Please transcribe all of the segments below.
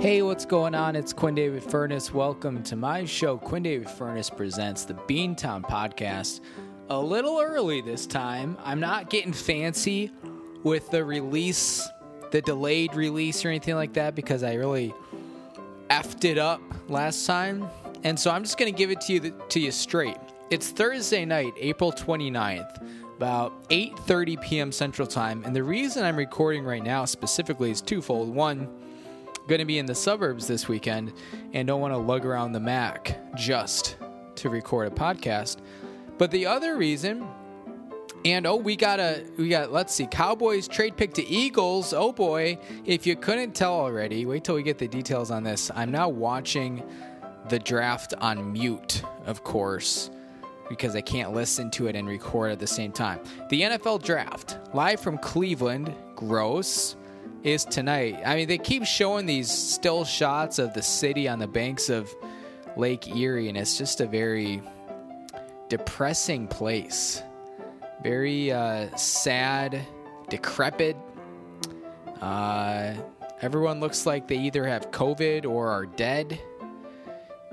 Hey, what's going on? It's Quinn David Furness. Welcome to my show. Quinn David Furness presents the Beantown Podcast. A little early this time. I'm not getting fancy with the release, the delayed release or anything like that because I really effed it up last time. And so I'm just going to give it to you to you straight. It's Thursday night, April 29th, about 8:30 p.m. Central Time, and the reason I'm recording right now specifically is twofold. One, going to be in the suburbs this weekend and don't want to lug around the Mac just to record a podcast. But the other reason, and oh, we got a we got let's see, Cowboys trade pick to Eagles. Oh boy, if you couldn't tell already, wait till we get the details on this. I'm now watching the draft on mute, of course, because I can't listen to it and record at the same time. The NFL draft, live from Cleveland, gross is tonight. I mean, they keep showing these still shots of the city on the banks of Lake Erie, and it's just a very depressing place. Very uh, sad, decrepit. Uh, everyone looks like they either have COVID or are dead.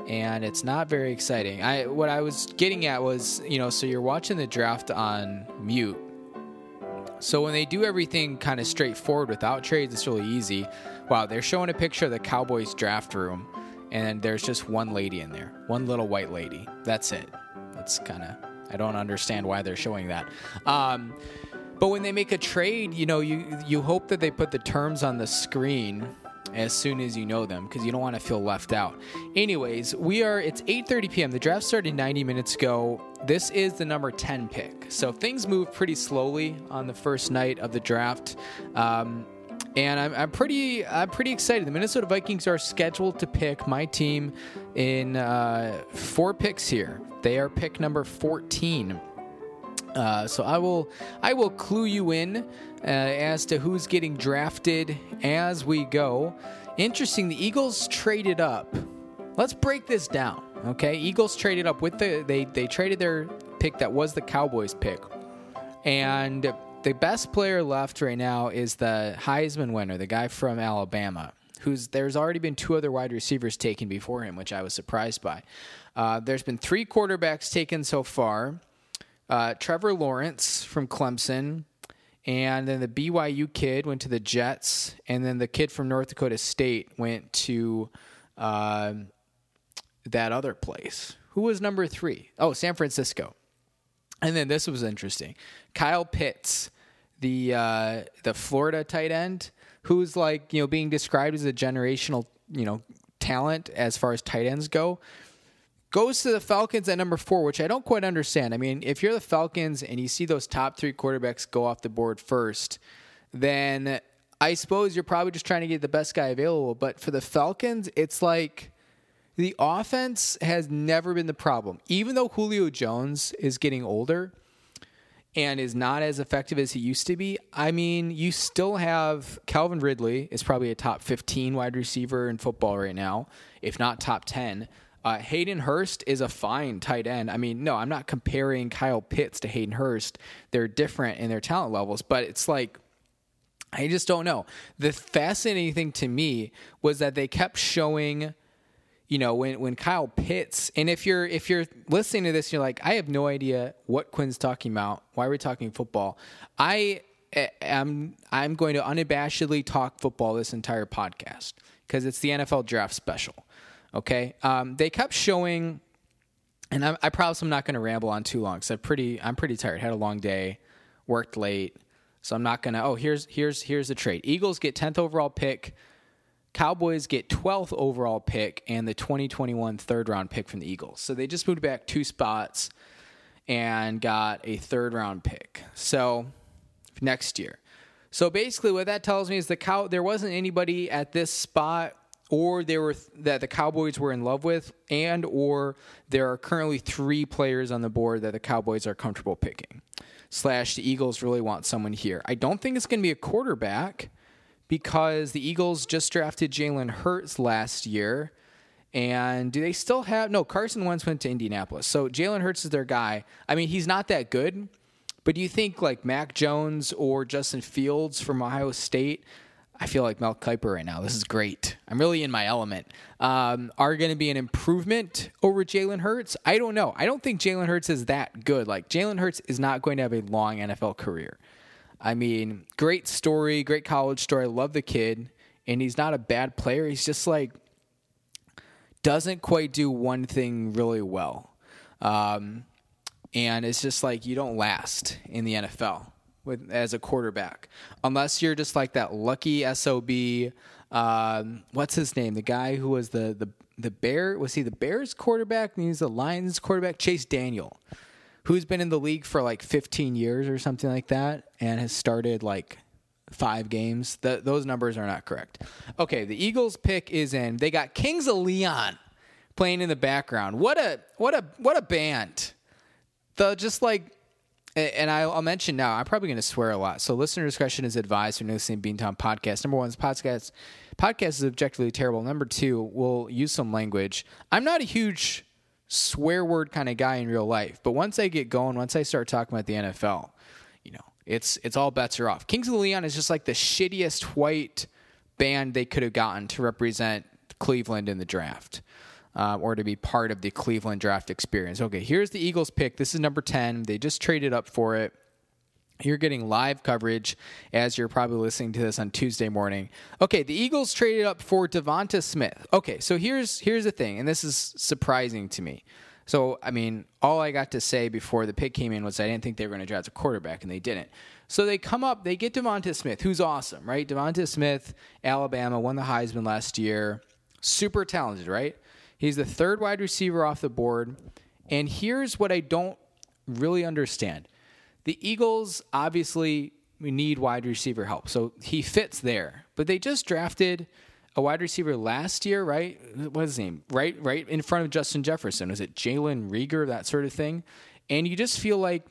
And it's not very exciting. I what I was getting at was, you know, so you're watching the draft on mute so when they do everything kind of straightforward without trades, it's really easy. Wow, they're showing a picture of the Cowboys draft room, and there's just one lady in there, one little white lady. That's it. That's kind of I don't understand why they're showing that. Um, but when they make a trade, you know, you you hope that they put the terms on the screen as soon as you know them because you don't want to feel left out. Anyways, we are it's 8:30 p.m. The draft started 90 minutes ago. This is the number 10 pick. So things move pretty slowly on the first night of the draft. Um, and I'm, I'm, pretty I'm pretty excited. The Minnesota Vikings are scheduled to pick my team in uh, four picks here. They are pick number 14. Uh, so I will I will clue you in uh, as to who's getting drafted as we go. Interesting, the Eagles traded up. Let's break this down. Okay, Eagles traded up with the they they traded their pick that was the Cowboys pick, and the best player left right now is the Heisman winner, the guy from Alabama. Who's there's already been two other wide receivers taken before him, which I was surprised by. Uh, there's been three quarterbacks taken so far uh, Trevor Lawrence from Clemson, and then the BYU kid went to the Jets, and then the kid from North Dakota State went to uh, that other place. Who was number three? Oh, San Francisco. And then this was interesting. Kyle Pitts, the uh, the Florida tight end, who's like you know being described as a generational you know talent as far as tight ends go goes to the Falcons at number four, which I don't quite understand. I mean, if you're the Falcons and you see those top three quarterbacks go off the board first, then I suppose you're probably just trying to get the best guy available. But for the Falcons, it's like the offense has never been the problem. Even though Julio Jones is getting older and is not as effective as he used to be, I mean, you still have Calvin Ridley is probably a top 15 wide receiver in football right now, if not top 10. Uh, Hayden Hurst is a fine tight end. I mean, no, I'm not comparing Kyle Pitts to Hayden Hurst. They're different in their talent levels, but it's like, I just don't know. The fascinating thing to me was that they kept showing, you know, when, when Kyle Pitts, and if you're if you're listening to this, you're like, I have no idea what Quinn's talking about. Why are we talking football? I am I'm going to unabashedly talk football this entire podcast because it's the NFL draft special. Okay, um, they kept showing, and I, I promise I'm not going to ramble on too long because I'm pretty I'm pretty tired. Had a long day, worked late, so I'm not gonna. Oh, here's here's here's the trade. Eagles get 10th overall pick. Cowboys get 12th overall pick and the 2021 third round pick from the Eagles. So they just moved back two spots and got a third round pick. So next year. So basically, what that tells me is the cow there wasn't anybody at this spot or they were that the Cowboys were in love with, and or there are currently three players on the board that the Cowboys are comfortable picking. Slash, the Eagles really want someone here. I don't think it's going to be a quarterback because the Eagles just drafted Jalen Hurts last year. And do they still have no Carson Wentz went to Indianapolis. So Jalen Hurts is their guy. I mean, he's not that good, but do you think like Mac Jones or Justin Fields from Ohio State I feel like Mel Kiper right now. This is great. I'm really in my element. Um, are going to be an improvement over Jalen Hurts? I don't know. I don't think Jalen Hurts is that good. Like Jalen Hurts is not going to have a long NFL career. I mean, great story, great college story. I love the kid, and he's not a bad player. He's just like doesn't quite do one thing really well, um, and it's just like you don't last in the NFL with as a quarterback unless you're just like that lucky sob. Um, what's his name? The guy who was the the the bear was he the Bears quarterback? He's the Lions quarterback. Chase Daniel, who's been in the league for like 15 years or something like that, and has started like five games. The, those numbers are not correct. Okay, the Eagles pick is in. They got Kings of Leon playing in the background. What a what a what a band. The just like and I'll mention now, I'm probably going to swear a lot. So listener discretion is advised when listening to Beantown podcast. Number one, podcast podcast is objectively terrible. Number two, we'll use some language. I'm not a huge swear word kind of guy in real life, but once I get going, once I start talking about the NFL, you know, it's it's all bets are off. Kings of Leon is just like the shittiest white band they could have gotten to represent Cleveland in the draft uh, or to be part of the Cleveland draft experience. Okay, here's the Eagles pick. This is number 10. They just traded up for it. You're getting live coverage as you're probably listening to this on Tuesday morning. Okay, the Eagles traded up for Devonta Smith. Okay, so here's here's the thing, and this is surprising to me. So, I mean, all I got to say before the pick came in was I didn't think they were going to draft a quarterback, and they didn't. So they come up, they get Devonta Smith, who's awesome, right? Devonta Smith, Alabama, won the Heisman last year. Super talented, right? He's the third wide receiver off the board. And here's what I don't really understand the Eagles obviously need wide receiver help. So he fits there. But they just drafted a wide receiver last year, right? What was his name? Right, right in front of Justin Jefferson. Was it Jalen Reagor, that sort of thing? And you just feel like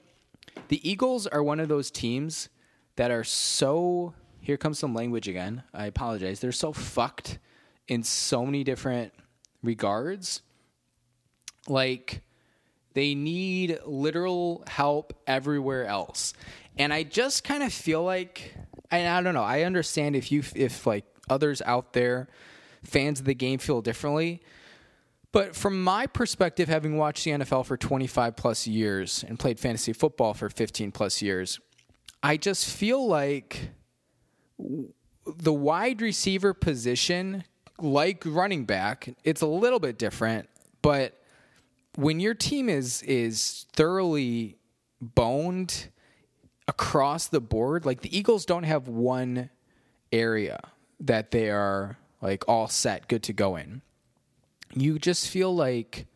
the Eagles are one of those teams that are so here comes some language again. I apologize. They're so fucked in so many different regards. Like they need literal help everywhere else. And I just kind of feel like and I don't know, I understand if you if like others out there fans of the game feel differently. But from my perspective, having watched the NFL for 25 plus years and played fantasy football for 15 plus years, I just feel like the wide receiver position like running back, it's a little bit different, but when your team is is thoroughly boned across the board, like the Eagles don't have one area that they are like all set, good to go in. You just feel like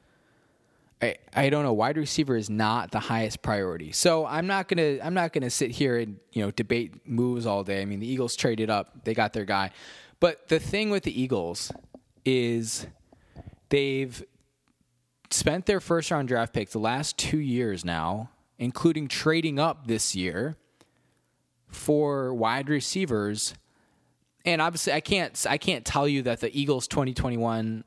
I, I don't know wide receiver is not the highest priority. So I'm not gonna I'm not gonna sit here and you know debate moves all day. I mean the Eagles traded up, they got their guy. But the thing with the Eagles is they've spent their first round draft pick the last two years now, including trading up this year for wide receivers. And obviously, I can't I can't tell you that the Eagles 2021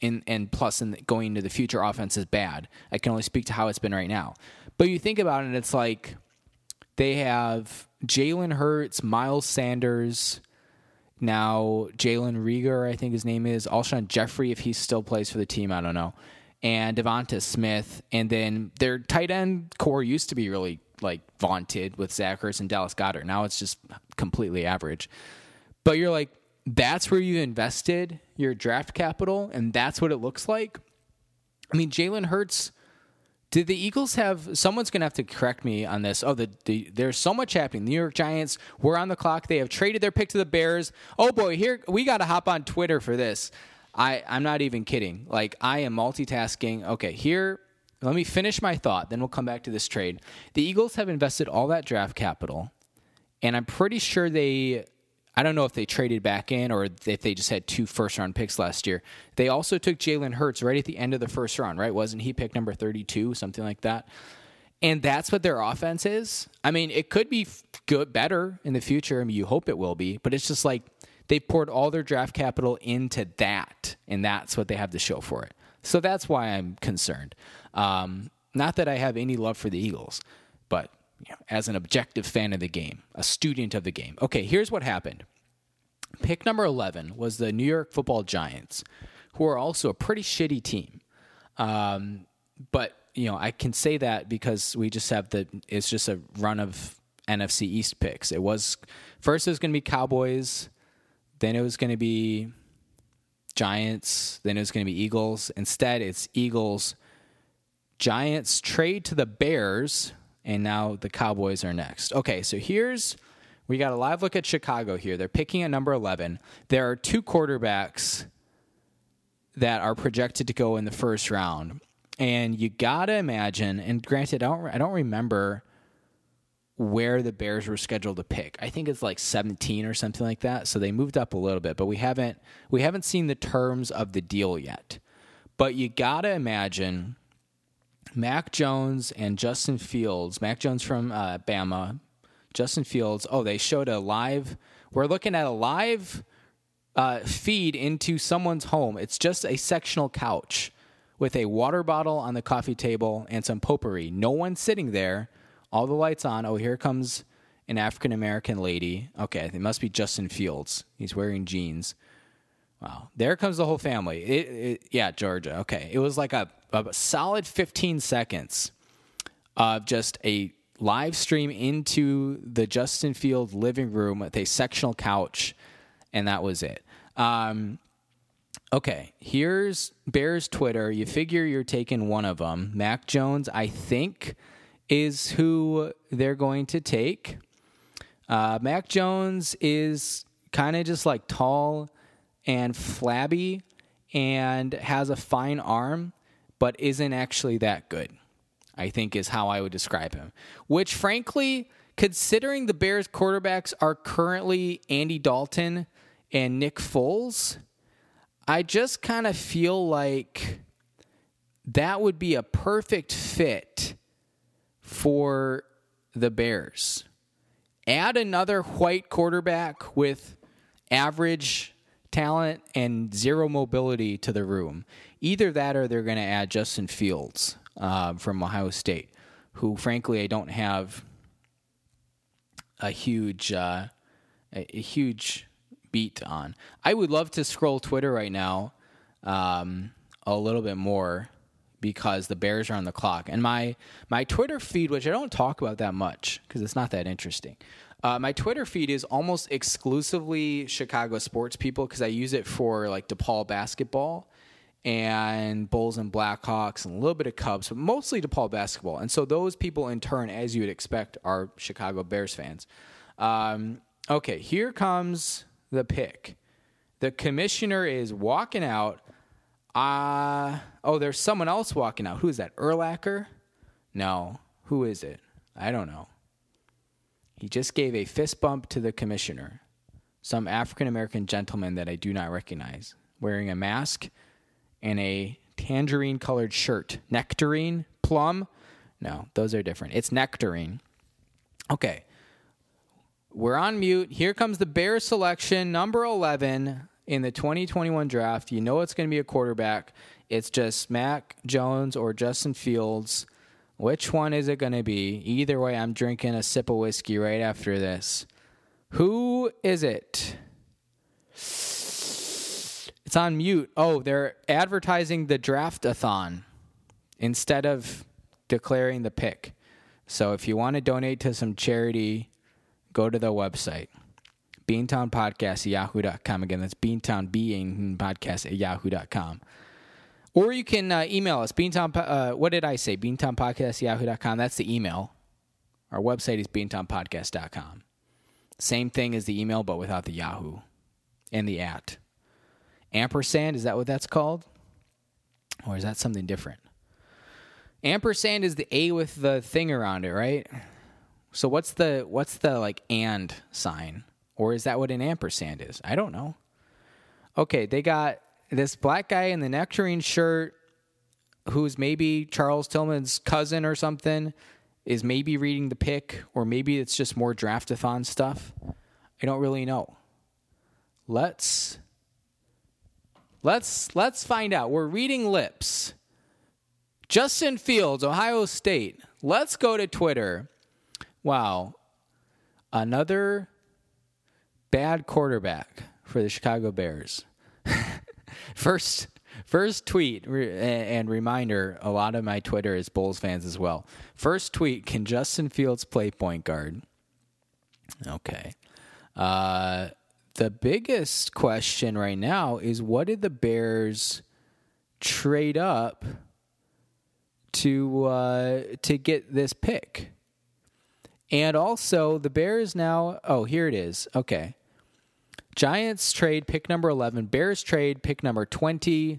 in, and plus in the, going into the future offense is bad. I can only speak to how it's been right now. But you think about it, it's like they have Jalen Hurts, Miles Sanders, now Jalen Reagor, I think his name is, Alshon Jeffery, if he still plays for the team, I don't know, and Devonta Smith. And then their tight end corps used to be really like vaunted with Zach Ertz and Dallas Goedert. Now it's just completely average. But you're like, that's where you invested your draft capital, and that's what it looks like. I mean, Jalen Hurts did the Eagles have someone's going to have to correct me on this? Oh, the, the, there's so much happening. The New York Giants were on the clock. They have traded their pick to the Bears. Oh boy, here we got to hop on Twitter for this. I I'm not even kidding. Like I am multitasking. Okay, here let me finish my thought, then we'll come back to this trade. The Eagles have invested all that draft capital, and I'm pretty sure they I don't know if they traded back in or if they just had two first round picks last year. They also took Jalen Hurts right at the end of the first round, right? Wasn't he pick number 32, something like that? And that's what their offense is. I mean, it could be good, better in the future. I mean, you hope it will be, but it's just like they poured all their draft capital into that, and that's what they have to show for it. So that's why I'm concerned. Um, not that I have any love for the Eagles, but you know, as an objective fan of the game, a student of the game. Okay, here's what happened. pick number 11 was the New York football Giants, who are also a pretty shitty team. Um, but, you know, I can say that because we just have the, it's just a run of NFC East picks. It was, first it was going to be Cowboys, then it was going to be Giants, then it was going to be Eagles. Instead, it's Eagles, Giants trade to the Bears, and now the Cowboys are next. Okay, so here's we got a live look at Chicago here. They're picking at number 11. There are two quarterbacks that are projected to go in the first round. And you got to imagine, and granted, I don't, I don't remember where the Bears were scheduled to pick. I think it's like 17 or something like that. So they moved up a little bit, but we haven't we haven't seen the terms of the deal yet. But you got to imagine Mac Jones and Justin Fields, Mac Jones from uh, Bama, Justin Fields. Oh, they showed a live. We're looking at a live uh, feed into someone's home. It's just a sectional couch with a water bottle on the coffee table and some potpourri. No one sitting there. All the lights on. Oh, here comes an African American lady. Okay, it must be Justin Fields. He's wearing jeans. Wow, there comes the whole family. It, it, yeah, Georgia. Okay, it was like a, a solid 15 seconds of just a live stream into the Justin Field living room with a sectional couch, and that was it. Um, okay, here's Bears Twitter. You figure you're taking one of them. Mac Jones, I think, is who they're going to take. Uh, Mac Jones is kind of just like tall and flabby and has a fine arm, but isn't actually that good. I think is how I would describe him. Which, frankly, considering the Bears quarterbacks are currently Andy Dalton and Nick Foles, I just kind of feel like that would be a perfect fit for the Bears. Add another white quarterback with average talent and zero mobility to the room. Either that or they're going to add Justin Fields uh, from Ohio State, who frankly I don't have a huge uh, a, huge beat on. I would love to scroll Twitter right now um, a little bit more because the Bears are on the clock, and my my Twitter feed, which I don't talk about that much because it's not that interesting. Uh, my Twitter feed is almost exclusively Chicago sports people because I use it for like DePaul basketball and Bulls and Blackhawks and a little bit of Cubs, but mostly DePaul basketball. And so those people, in turn, as you would expect, are Chicago Bears fans. Um, okay, here comes the pick. The commissioner is walking out. Uh, oh, there's someone else walking out. Who is that? Urlacher? No. Who is it? I don't know. He just gave a fist bump to the commissioner, some African American gentleman that I do not recognize, wearing a mask and a tangerine colored shirt. Nectarine? Plum? No, those are different. It's nectarine. Okay. We're on mute. Here comes the Bears selection, number 11 in the 2021 draft. You know it's going to be a quarterback. It's just Mac Jones or Justin Fields. Which one is it going to be? Either way, I'm drinking a sip of whiskey right after this. Who is it? It's on mute. Oh, they're advertising the draftathon instead of declaring the pick. So if you want to donate to some charity, go to the website. Beantown Podcast at yahoo.com. Again, that's Beantown Being Podcast at yahoo.com. Or you can uh, email us, Beantown, uh, what did I say? Beantown Podcast yahoo.com. That's the email. Our website is beantownpodcast.com. Same thing as the email, but without the Yahoo and the at. Ampersand, is that what that's called? Or is that something different? Ampersand is the A with the thing around it, right? So what's the what's the like and sign? Or is that what an ampersand is? I don't know. Okay, they got this black guy in the nectarine shirt who's maybe Charles Tillman's cousin or something is maybe reading the pick or maybe it's just more draftathon stuff. I don't really know. Let's let's let's find out. We're reading lips. Justin Fields, Ohio State. Let's go to Twitter. Wow. Another bad quarterback for the Chicago Bears. first, first tweet and reminder. A lot of my Twitter is Bulls fans as well. First tweet: Can Justin Fields play point guard? Okay. Uh, the biggest question right now is what did the Bears trade up to uh, to get this pick? And also the Bears now. Oh, here it is. Okay. Giants trade pick number 11. Bears trade pick number 20.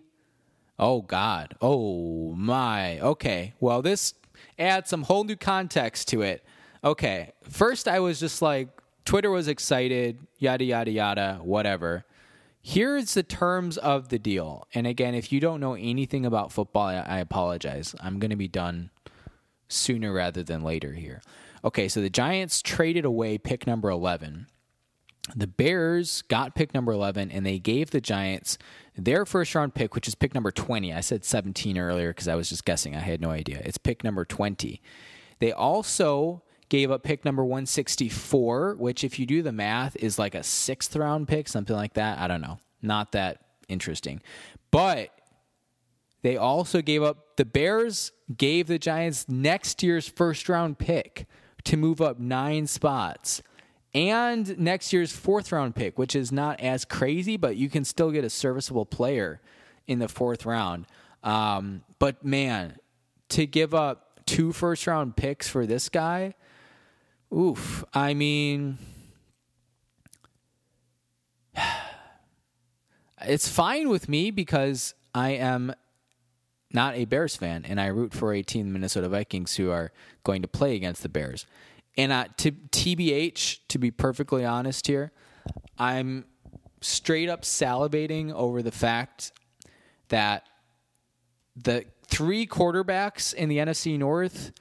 Oh, God. Oh, my. Okay. Well, this adds some whole new context to it. Okay. First, I was just like, Twitter was excited, yada, yada, yada, whatever. Here's the terms of the deal. And again, if you don't know anything about football, I apologize. I'm going to be done sooner rather than later here. Okay, so the Giants traded away pick number 11. The Bears got pick number 11 and they gave the Giants their first round pick, which is pick number 20. I said 17 earlier because I was just guessing. I had no idea. It's pick number 20. They also gave up pick number 164, which, if you do the math, is like a sixth round pick, something like that. I don't know. Not that interesting. But they also gave up, the Bears gave the Giants next year's first round pick to move up nine spots and next year's fourth round pick, which is not as crazy, but you can still get a serviceable player in the fourth round. Um, but man, to give up two first round picks for this guy, oof. I mean, it's fine with me because I am not a Bears fan and I root for a team, the Minnesota Vikings, who are going to play against the Bears. And uh, to TBH, to be perfectly honest here, I'm straight up salivating over the fact that the three quarterbacks in the NFC North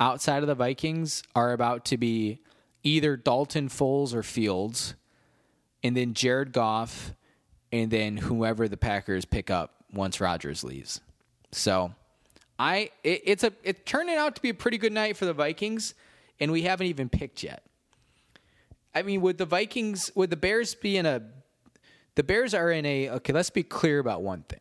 outside of the Vikings are about to be either Dalton Foles or Fields, and then Jared Goff, and then whoever the Packers pick up once Rodgers leaves. So, I it, it's a it turning out to be a pretty good night for the Vikings and we haven't even picked yet. I mean, would the Vikings, would the Bears be in a, the Bears are in a, okay, let's be clear about one thing.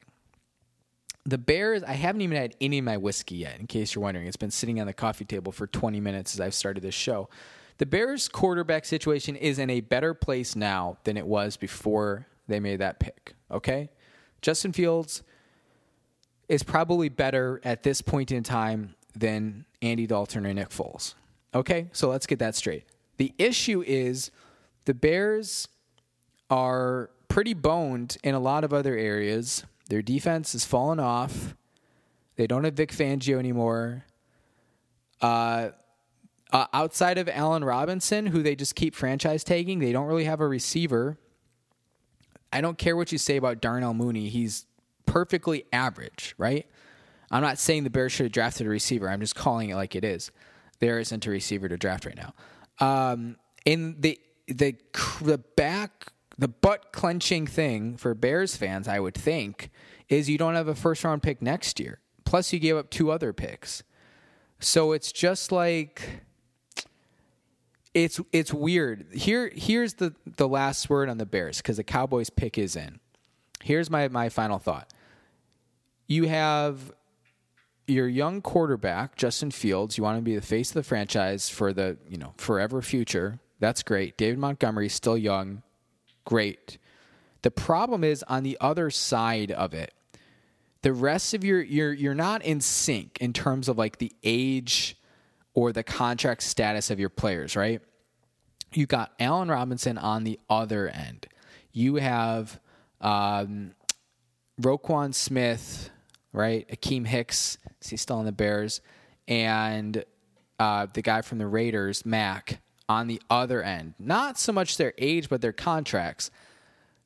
The Bears, I haven't even had any of my whiskey yet, in case you're wondering. It's been sitting on the coffee table for 20 minutes as I've started this show. The Bears' quarterback situation is in a better place now than it was before they made that pick, okay? Justin Fields is probably better at this point in time than Andy Dalton or Nick Foles. Okay, so let's get that straight. The issue is the Bears are pretty boned in a lot of other areas. Their defense has fallen off. They don't have Vic Fangio anymore. Uh, uh, outside of Allen Robinson, who they just keep franchise tagging, they don't really have a receiver. I don't care what you say about Darnell Mooney. He's perfectly average, right? I'm not saying the Bears should have drafted a receiver. I'm just calling it like it is there isn't a receiver to draft right now. Um, in the the the back the butt clenching thing for Bears fans, I would think, is you don't have a first round pick next year. Plus, you gave up two other picks, so it's just like it's it's weird. Here here's the the last word on the Bears because the Cowboys pick is in. Here's my my final thought. You have your young quarterback, Justin Fields, you want to be the face of the franchise for the, you know, forever future. That's great. David Montgomery still young. Great. The problem is on the other side of it. The rest of your you're you're not in sync in terms of like the age or the contract status of your players, right? You got Allen Robinson on the other end. You have um, Roquan Smith, right? Akiem Hicks, he's still in the Bears, and uh, the guy from the Raiders, Mack, on the other end. Not so much their age, but their contracts.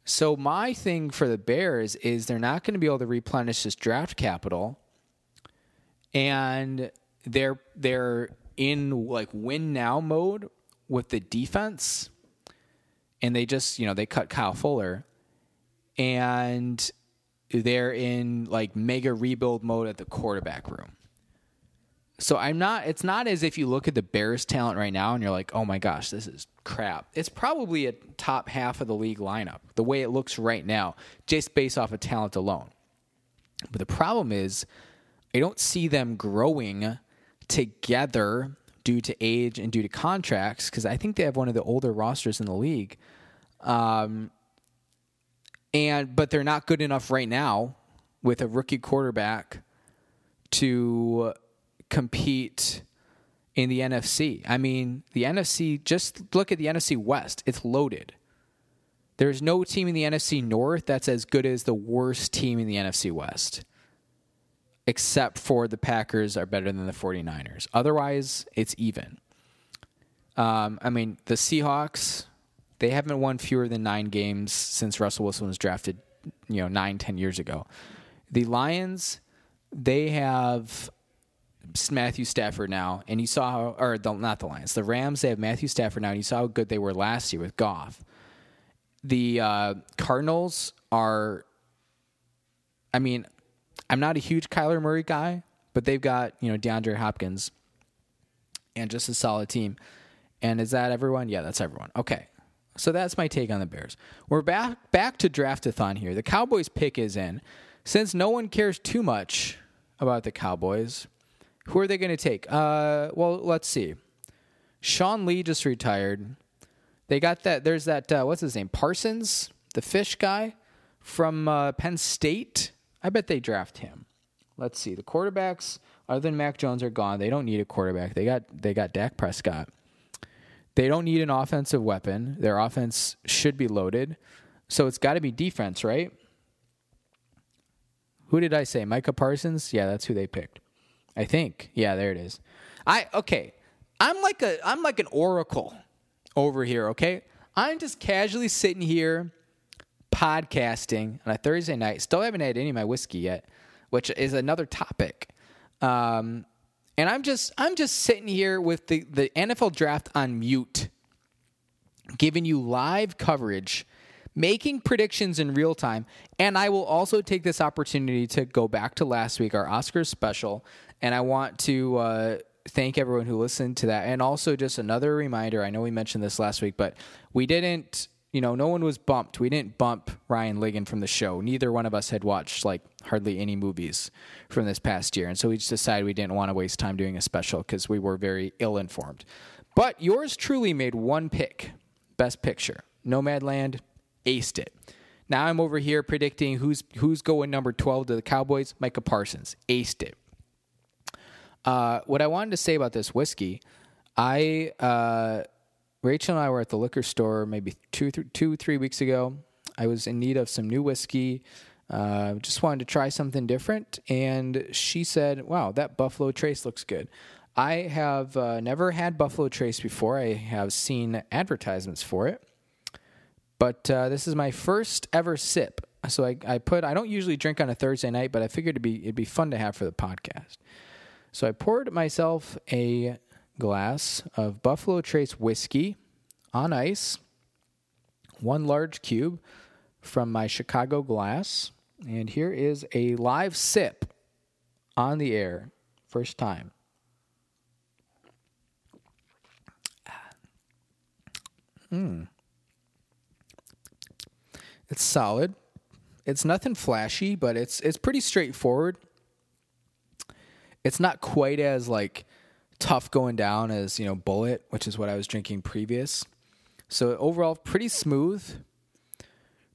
So my thing for the Bears is they're not going to be able to replenish this draft capital, and they're they're in like win now mode with the defense, and they just you know they cut Kyle Fuller, and they're in like mega rebuild mode at the quarterback room. So I'm not. It's not as if you look at the Bears' talent right now and you're like, oh my gosh, this is crap. It's probably a top half of the league lineup the way it looks right now, just based off of talent alone. But the problem is, I don't see them growing together due to age and due to contracts because I think they have one of the older rosters in the league. Um, and but they're not good enough right now with a rookie quarterback to compete in the NFC. I mean, the NFC, just look at the NFC West, it's loaded. There's no team in the NFC North that's as good as the worst team in the NFC West, except for the Packers are better than the 49ers. Otherwise, it's even. Um, I mean, the Seahawks, they haven't won fewer than nine games since Russell Wilson was drafted, you know, nine, ten years ago. The Lions, they have Matthew Stafford now, and you saw or the, not the Lions, the Rams. They have Matthew Stafford now, and you saw how good they were last year with Goff. The uh, Cardinals are, I mean, I'm not a huge Kyler Murray guy, but they've got you know DeAndre Hopkins, and just a solid team. And is that everyone? Yeah, that's everyone. Okay, so that's my take on the Bears. We're back back to draftathon here. The Cowboys pick is in. Since no one cares too much about the Cowboys, who are they going to take? Uh, well, let's see. Sean Lee just retired. They got that. There's that. Uh, what's his name? Parsons, the fish guy from uh, Penn State. I bet they draft him. Let's see. The quarterbacks, other than Mac Jones, are gone. They don't need a quarterback. They got they got Dak Prescott. They don't need an offensive weapon. Their offense should be loaded. So it's got to be defense, right? Who did I say? Micah Parsons? Yeah, that's who they picked. I think. Yeah, there it is. I okay. I'm like a I'm like an oracle over here, okay? I'm just casually sitting here podcasting on a Thursday night. Still haven't had any of my whiskey yet, which is another topic. Um, and I'm just I'm just sitting here with the, the NFL draft on mute, giving you live coverage, making predictions in real time, and I will also take this opportunity to go back to last week, our Oscars special, and I want to uh, thank everyone who listened to that. And also, just another reminder I know we mentioned this last week, but we didn't, you know, no one was bumped. We didn't bump Ryan Ligon from the show. Neither one of us had watched like hardly any movies from this past year. And so we just decided we didn't want to waste time doing a special because we were very ill informed. But yours truly made one pick Best Picture. Nomadland aced it. Now I'm over here predicting who's who's going number 12 to the Cowboys. Micah Parsons aced it. Uh, what I wanted to say about this whiskey, I uh, Rachel and I were at the liquor store maybe two, th- two, three weeks ago. I was in need of some new whiskey. Uh, just wanted to try something different, and she said, "Wow, that Buffalo Trace looks good." I have uh, never had Buffalo Trace before. I have seen advertisements for it, but uh, this is my first ever sip. So I, I put. I don't usually drink on a Thursday night, but I figured it'd be it'd be fun to have for the podcast. So I poured myself a glass of Buffalo Trace whiskey on ice, one large cube from my Chicago glass. And here is a live sip on the air. First time. Hmm. It's solid. It's nothing flashy, but it's it's pretty straightforward it's not quite as like tough going down as you know Bulleit, which is what I was drinking previous. So overall, pretty smooth,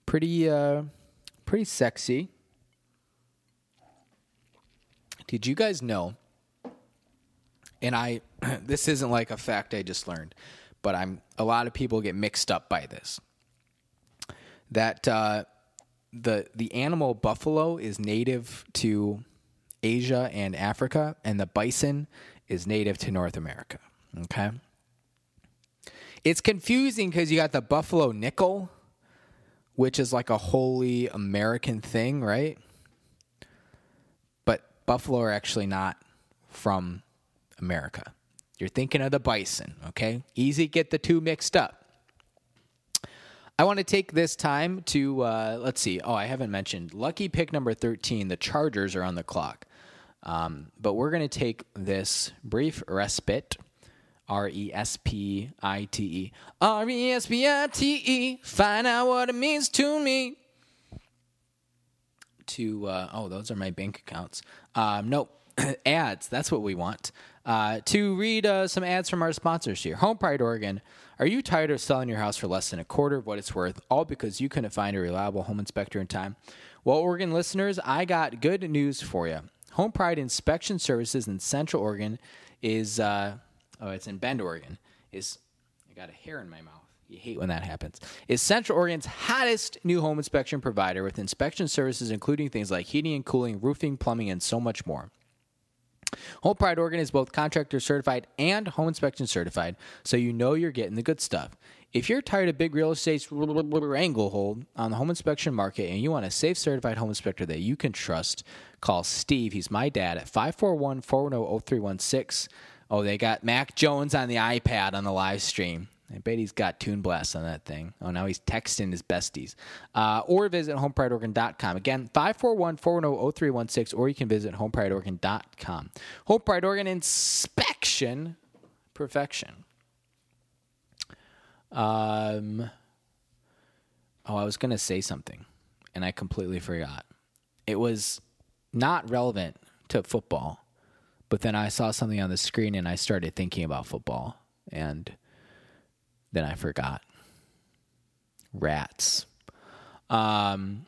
pretty uh, pretty sexy. Did you guys know? And I, this isn't like a fact I just learned, but I'm a lot of people get mixed up by this. That uh, the the animal buffalo is native to Asia and Africa, and the bison is native to North America. Okay. It's confusing because you got the buffalo nickel, which is like a wholly American thing, right? But buffalo are actually not from America. You're thinking of the bison, okay? Easy get the two mixed up. I want to take this time to, uh, let's see. Oh, I haven't mentioned lucky pick number 13. The Chargers are on the clock. Um, but we're going to take this brief respite. R E S P I T E. R E S P I T E. Find out what it means to me. To, uh, oh, those are my bank accounts. Um, nope. ads. That's what we want. Uh, to read uh, some ads from our sponsors here. Home Pride Oregon. Are you tired of selling your house for less than a quarter of what it's worth, all because you couldn't find a reliable home inspector in time? Well, Oregon listeners, I got good news for you. Home Pride Inspection Services in Central Oregon is, uh, oh, it's in Bend, Oregon. Is I got a hair in my mouth. You hate when that happens. Is Central Oregon's hottest new home inspection provider with inspection services including things like heating and cooling, roofing, plumbing, and so much more. Home Pride Oregon is both contractor certified and home inspection certified, so you know you're getting the good stuff. If you're tired of big real estate's angle hold on the home inspection market and you want a safe certified home inspector that you can trust, call Steve. He's my dad at 541 410 0316. Oh, they got Mac Jones on the iPad on the live stream. I bet he's got Tune Blast on that thing. Oh, now he's texting his besties. Uh, or visit homeprideoregon.com. Again, 541 410 0316, or you can visit homeprideoregon.com. Home Pride Oregon inspection perfection. Um, oh, I was going to say something, and I completely forgot. It was not relevant to football, but then I saw something on the screen and I started thinking about football. And then I forgot. Rats. Um,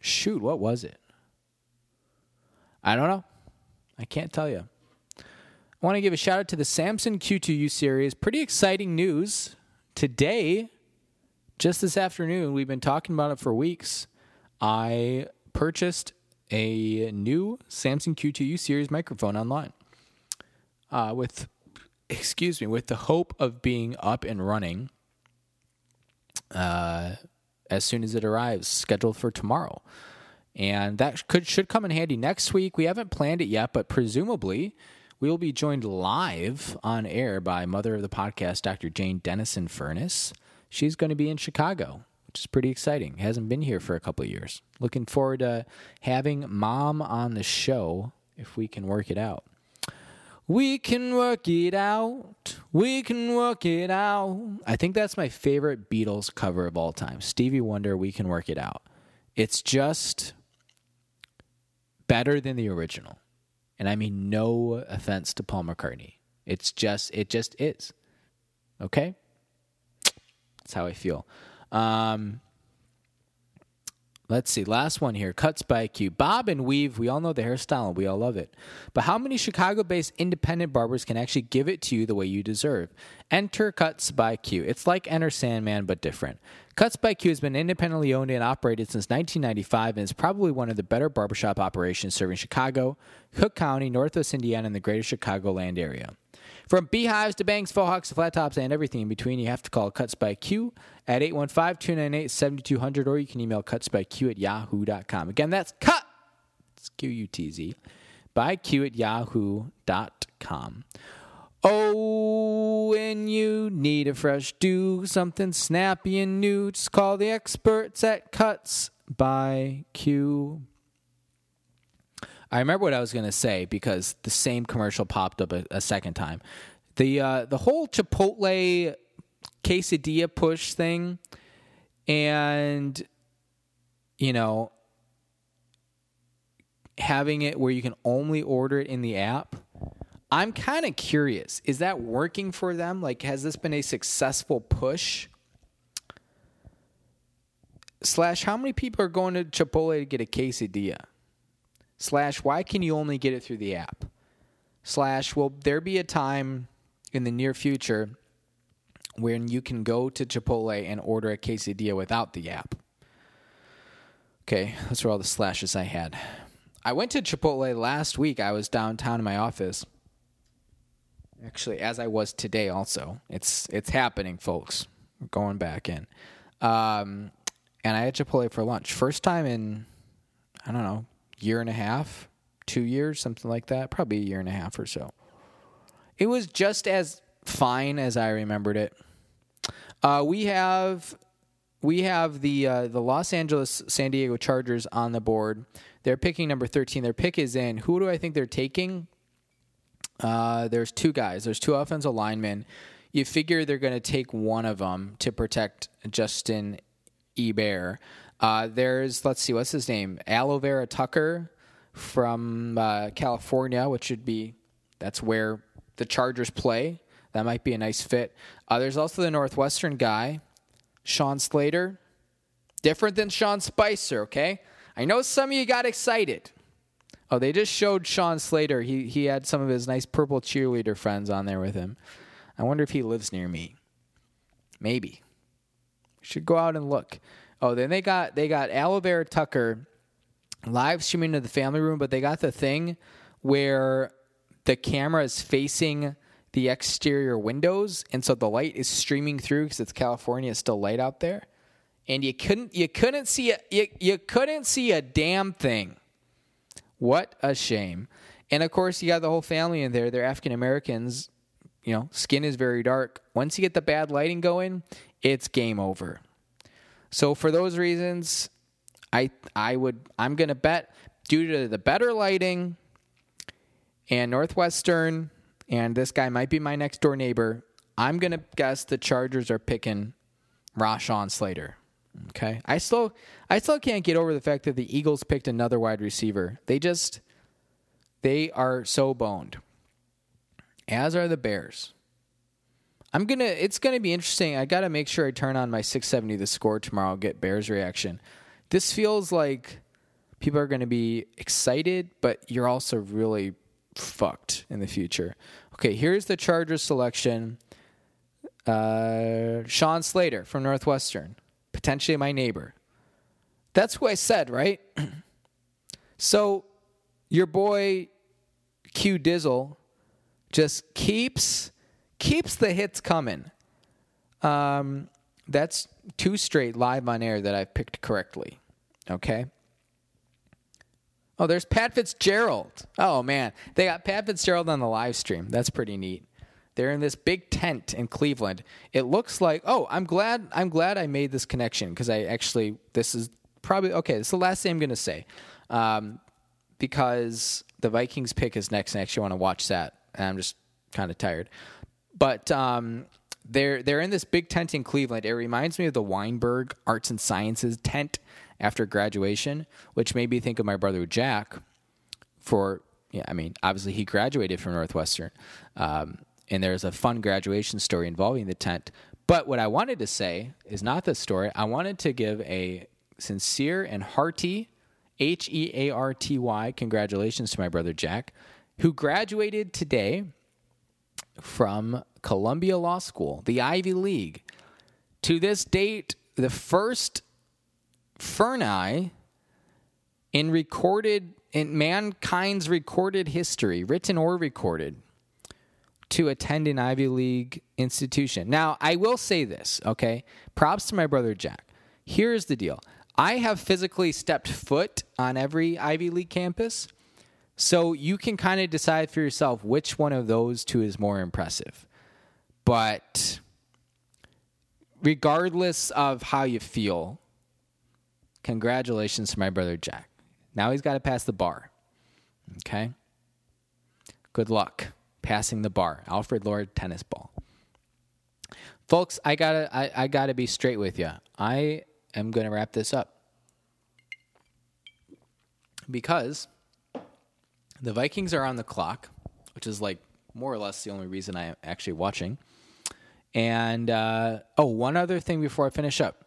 shoot, what was it? I don't know. I can't tell you. I want to give a shout out to the Samson Q2U series. Pretty exciting news today. Just this afternoon, we've been talking about it for weeks. I purchased a new Samson Q2U series microphone online uh, with excuse me, with the hope of being up and running uh, as soon as it arrives, scheduled for tomorrow. And that could should come in handy next week. We haven't planned it yet, but presumably we will be joined live on air by mother of the podcast, Dr. Jane Dennison Furness. She's going to be in Chicago, which is pretty exciting. Hasn't been here for a couple of years. Looking forward to having mom on the show if we can work it out. We can work it out. We can work it out. I think that's my favorite Beatles cover of all time. Stevie Wonder, We Can Work It Out. It's just better than the original. And I mean no offense to Paul McCartney. It's just it just is. Okay? That's how I feel. Um Let's see. Last one here. Cuts by Q. Bob and weave. We all know the hairstyle and we all love it. But how many Chicago based independent barbers can actually give it to you the way you deserve? Enter Cuts by Q. It's like Enter Sandman, but different. Cuts by Q has been independently owned and operated since 1995 and is probably one of the better barbershop operations serving Chicago, Cook County, Northwest Indiana, and the greater Chicagoland area. From beehives to bangs, faux hawks to flat tops, and everything in between, you have to call Cuts by Q at 815 298 7200, or you can email cutsbyq at yahoo.com. Again, that's cut, it's Q U T Z, by Q at yahoo.com. Oh, when you need a fresh do, something snappy and new, just call the experts at Cuts by Q. I remember what I was going to say because the same commercial popped up a, a second time. The uh, the whole Chipotle quesadilla push thing, and you know, having it where you can only order it in the app. I'm kind of curious. Is that working for them? Like, has this been a successful push? Slash, how many people are going to Chipotle to get a quesadilla? Slash why can you only get it through the app? Slash will there be a time in the near future when you can go to chipotle and order a quesadilla without the app? Okay those are all the slashes i had. I went to chipotle last week. I was downtown in my office. Actually as i was today also. It's it's happening folks. We're going back in. Um, and i had chipotle for lunch. First time in i don't know year and a half, two years, something like that, probably a year and a half or so. It was just as fine as I remembered it. Uh, we have we have the uh, the Los Angeles San Diego Chargers on the board. They're picking number 13. Their pick is in. Who do I think they're taking? Uh, there's two guys. There's two offensive linemen. You figure they're going to take one of them to protect Justin Herbert. Uh, there's let's see, what's his name? Aloe Vera Tucker from uh, California, which should be that's where the Chargers play. That might be a nice fit. Uh, there's also the Northwestern guy, Sean Slater. Different than Sean Spicer, okay? I know some of you got excited. Oh, they just showed Sean Slater. He he had some of his nice purple cheerleader friends on there with him. I wonder if he lives near me. Maybe. Should go out and look. Oh, then they got they got Aloe Vera Tucker live streaming to the family room, but they got the thing where the camera is facing the exterior windows, and so the light is streaming through because it's California. It's still light out there, and you couldn't you couldn't see a, you, you couldn't see a damn thing. What a shame! And of course, you got the whole family in there. They're African Americans. You know, skin is very dark. Once you get the bad lighting going, it's game over. So for those reasons, I I would I'm going to bet due to the better lighting and Northwestern and this guy might be my next door neighbor. I'm going to guess the Chargers are picking Rashawn Slater. Okay. I still I still can't get over the fact that the Eagles picked another wide receiver. They just they are so boned. As are the Bears. I'm gonna. It's gonna be interesting. I gotta make sure I turn on my 670 the score tomorrow. Get Bears reaction. This feels like people are gonna be excited, but you're also really fucked in the future. Okay, here's the Chargers selection. Uh, Sean Slater from Northwestern, potentially my neighbor. That's who I said, right? so your boy Q Dizzle just keeps keeps the hits coming. Um, that's two straight live on air that I've picked correctly. Okay. Oh, there's Pat Fitzgerald. Oh man, they got Pat Fitzgerald on the live stream. That's pretty neat. They're in this big tent in Cleveland. It looks like oh, I'm glad I'm glad I made this connection because I actually this is probably okay. Is the last thing I'm gonna say um, because the Vikings pick is next, and I actually want to watch that. And I'm just kind of tired. But um, they're they're in this big tent in Cleveland. It reminds me of the Weinberg Arts and Sciences tent after graduation, which made me think of my brother Jack. For yeah, I mean, obviously he graduated from Northwestern, um, and there's a fun graduation story involving the tent. But what I wanted to say is not the story. I wanted to give a sincere and hearty H E A R T Y congratulations to my brother Jack, who graduated today from Columbia Law School, the Ivy League. To this date, the first Ferni in recorded in mankind's recorded history, written or recorded, to attend an Ivy League institution. Now, I will say this, okay? Props to my brother Jack. Here's the deal. I have physically stepped foot on every Ivy League campus. So you can kind of decide for yourself which one of those two is more impressive. But regardless of how you feel, congratulations to my brother Jack. Now he's got to pass the bar. Okay? Good luck passing the bar. Alfred Lord tennis ball. Folks, I gotta I, I gotta be straight with you. I am gonna wrap this up. Because the Vikings are on the clock, which is like more or less the only reason I am actually watching. And uh, oh, one other thing before I finish up,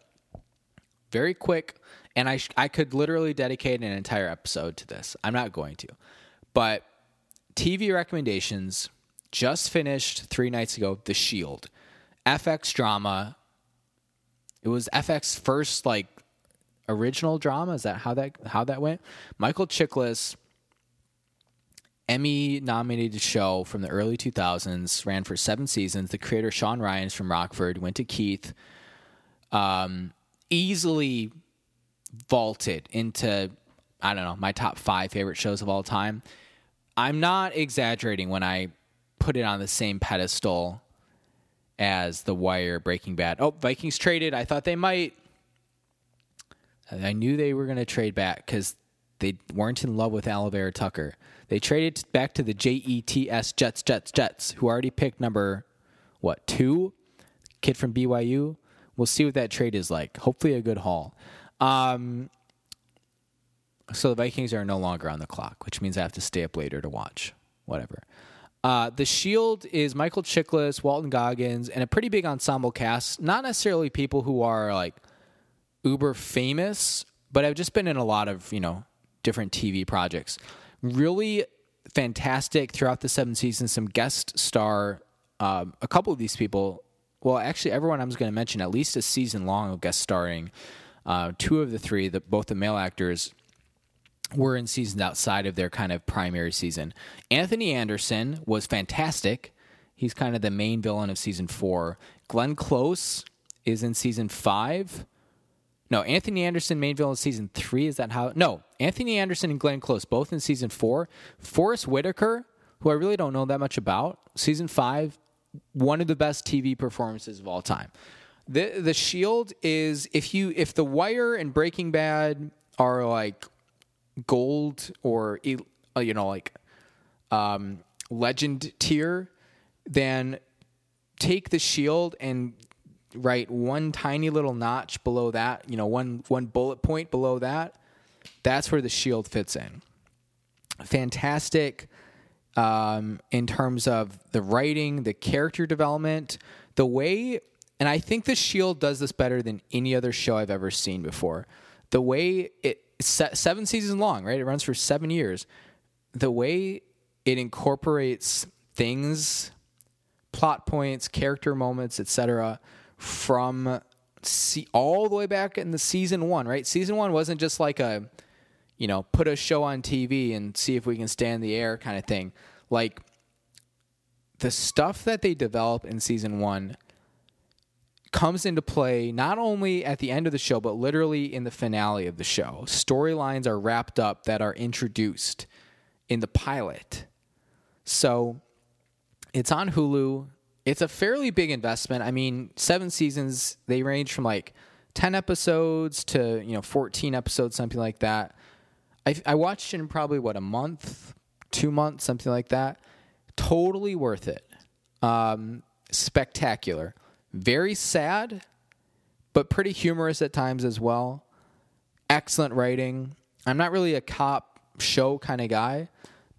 very quick, and I sh- I could literally dedicate an entire episode to this. I'm not going to, but TV recommendations just finished three nights ago. The Shield, FX drama. It was FX first like original drama. Is that how that how that went? Michael Chiklis Emmy nominated show from the early 2000s, ran for seven seasons. The creator, Shawn Ryan's from Rockford, went to Keith, um, easily vaulted into, I don't know, my top five favorite shows of all time. I'm not exaggerating when I put it on the same pedestal as The Wire, Breaking Bad. Oh, Vikings traded. I thought they might. I knew they were going to trade back because they weren't in love with Alijah Tucker. They traded back to the JETS Jets, Jets, Jets, who already picked number, what, two? Kid from BYU. We'll see what that trade is like. Hopefully, a good haul. Um, so the Vikings are no longer on the clock, which means I have to stay up later to watch. Whatever. Uh, the Shield is Michael Chiklis, Walton Goggins, and a pretty big ensemble cast. Not necessarily people who are like uber famous, but I've just been in a lot of you know different TV projects. Really fantastic throughout the seven seasons. Some guest star, um, a couple of these people. Well, actually, everyone I'm going to mention at least a season long of guest starring. Uh, two of the three, the, both the male actors, were in seasons outside of their kind of primary season. Anthony Anderson was fantastic. He's kind of the main villain of season four. Glenn Close is in season five. No, Anthony Anderson, main villain season three. Is that how? No, Anthony Anderson and Glenn Close, both in season four. Forest Whitaker, who I really don't know that much about, season five, one of the best TV performances of all time. The The Shield is if you if The Wire and Breaking Bad are like gold or uh, you know like um, legend tier, then take The Shield and right one tiny little notch below that, you know, one one bullet point below that, that's where the shield fits in. Fantastic um, in terms of the writing, the character development, the way, and I think the Shield does this better than any other show I've ever seen before. The way it seven seasons long, right? It runs for seven years. The way it incorporates things, plot points, character moments, etc from see all the way back in the season one, right? Season one wasn't just like a, you know, put a show on TV and see if we can stand the air kind of thing. Like the stuff that they develop in season one comes into play not only at the end of the show, but literally in the finale of the show. Storylines are wrapped up that are introduced in the pilot. So it's on Hulu it's a fairly big investment. I mean, seven seasons, they range from like 10 episodes to, you know, 14 episodes, something like that. I, I watched it in probably, what, a month, two months, something like that. Totally worth it. Um, spectacular. Very sad, but pretty humorous at times as well. Excellent writing. I'm not really a cop show kind of guy,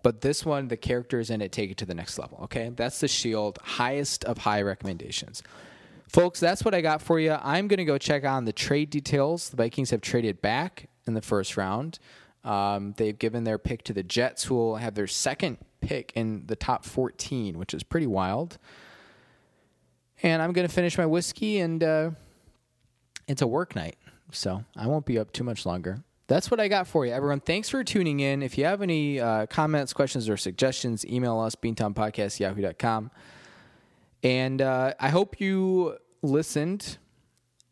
but this one, the characters in it take it to the next level. Okay, that's the Shield, highest of high recommendations. Folks, that's what I got for you. I'm going to go check on the trade details. The Vikings have traded back in the first round. Um, they've given their pick to the Jets, who will have their second pick in the top 14, which is pretty wild. And I'm going to finish my whiskey, and uh, it's a work night, so I won't be up too much longer that's what I got for you, everyone. Thanks for tuning in. If you have any uh, comments, questions, or suggestions, email us, beantownpodcast.yahoo.com. And uh, I hope you listened.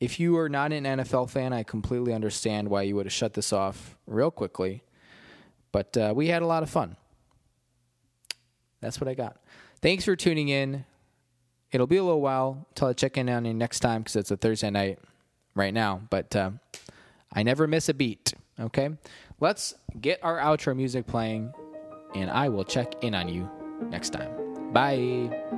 If you are not an NFL fan, I completely understand why you would have shut this off real quickly. But uh, we had a lot of fun. That's what I got. Thanks for tuning in. It'll be a little while until I check in on you next time because it's a Thursday night right now. But uh, I never miss a beat. Okay? Let's get our outro music playing, and I will check in on you next time. Bye.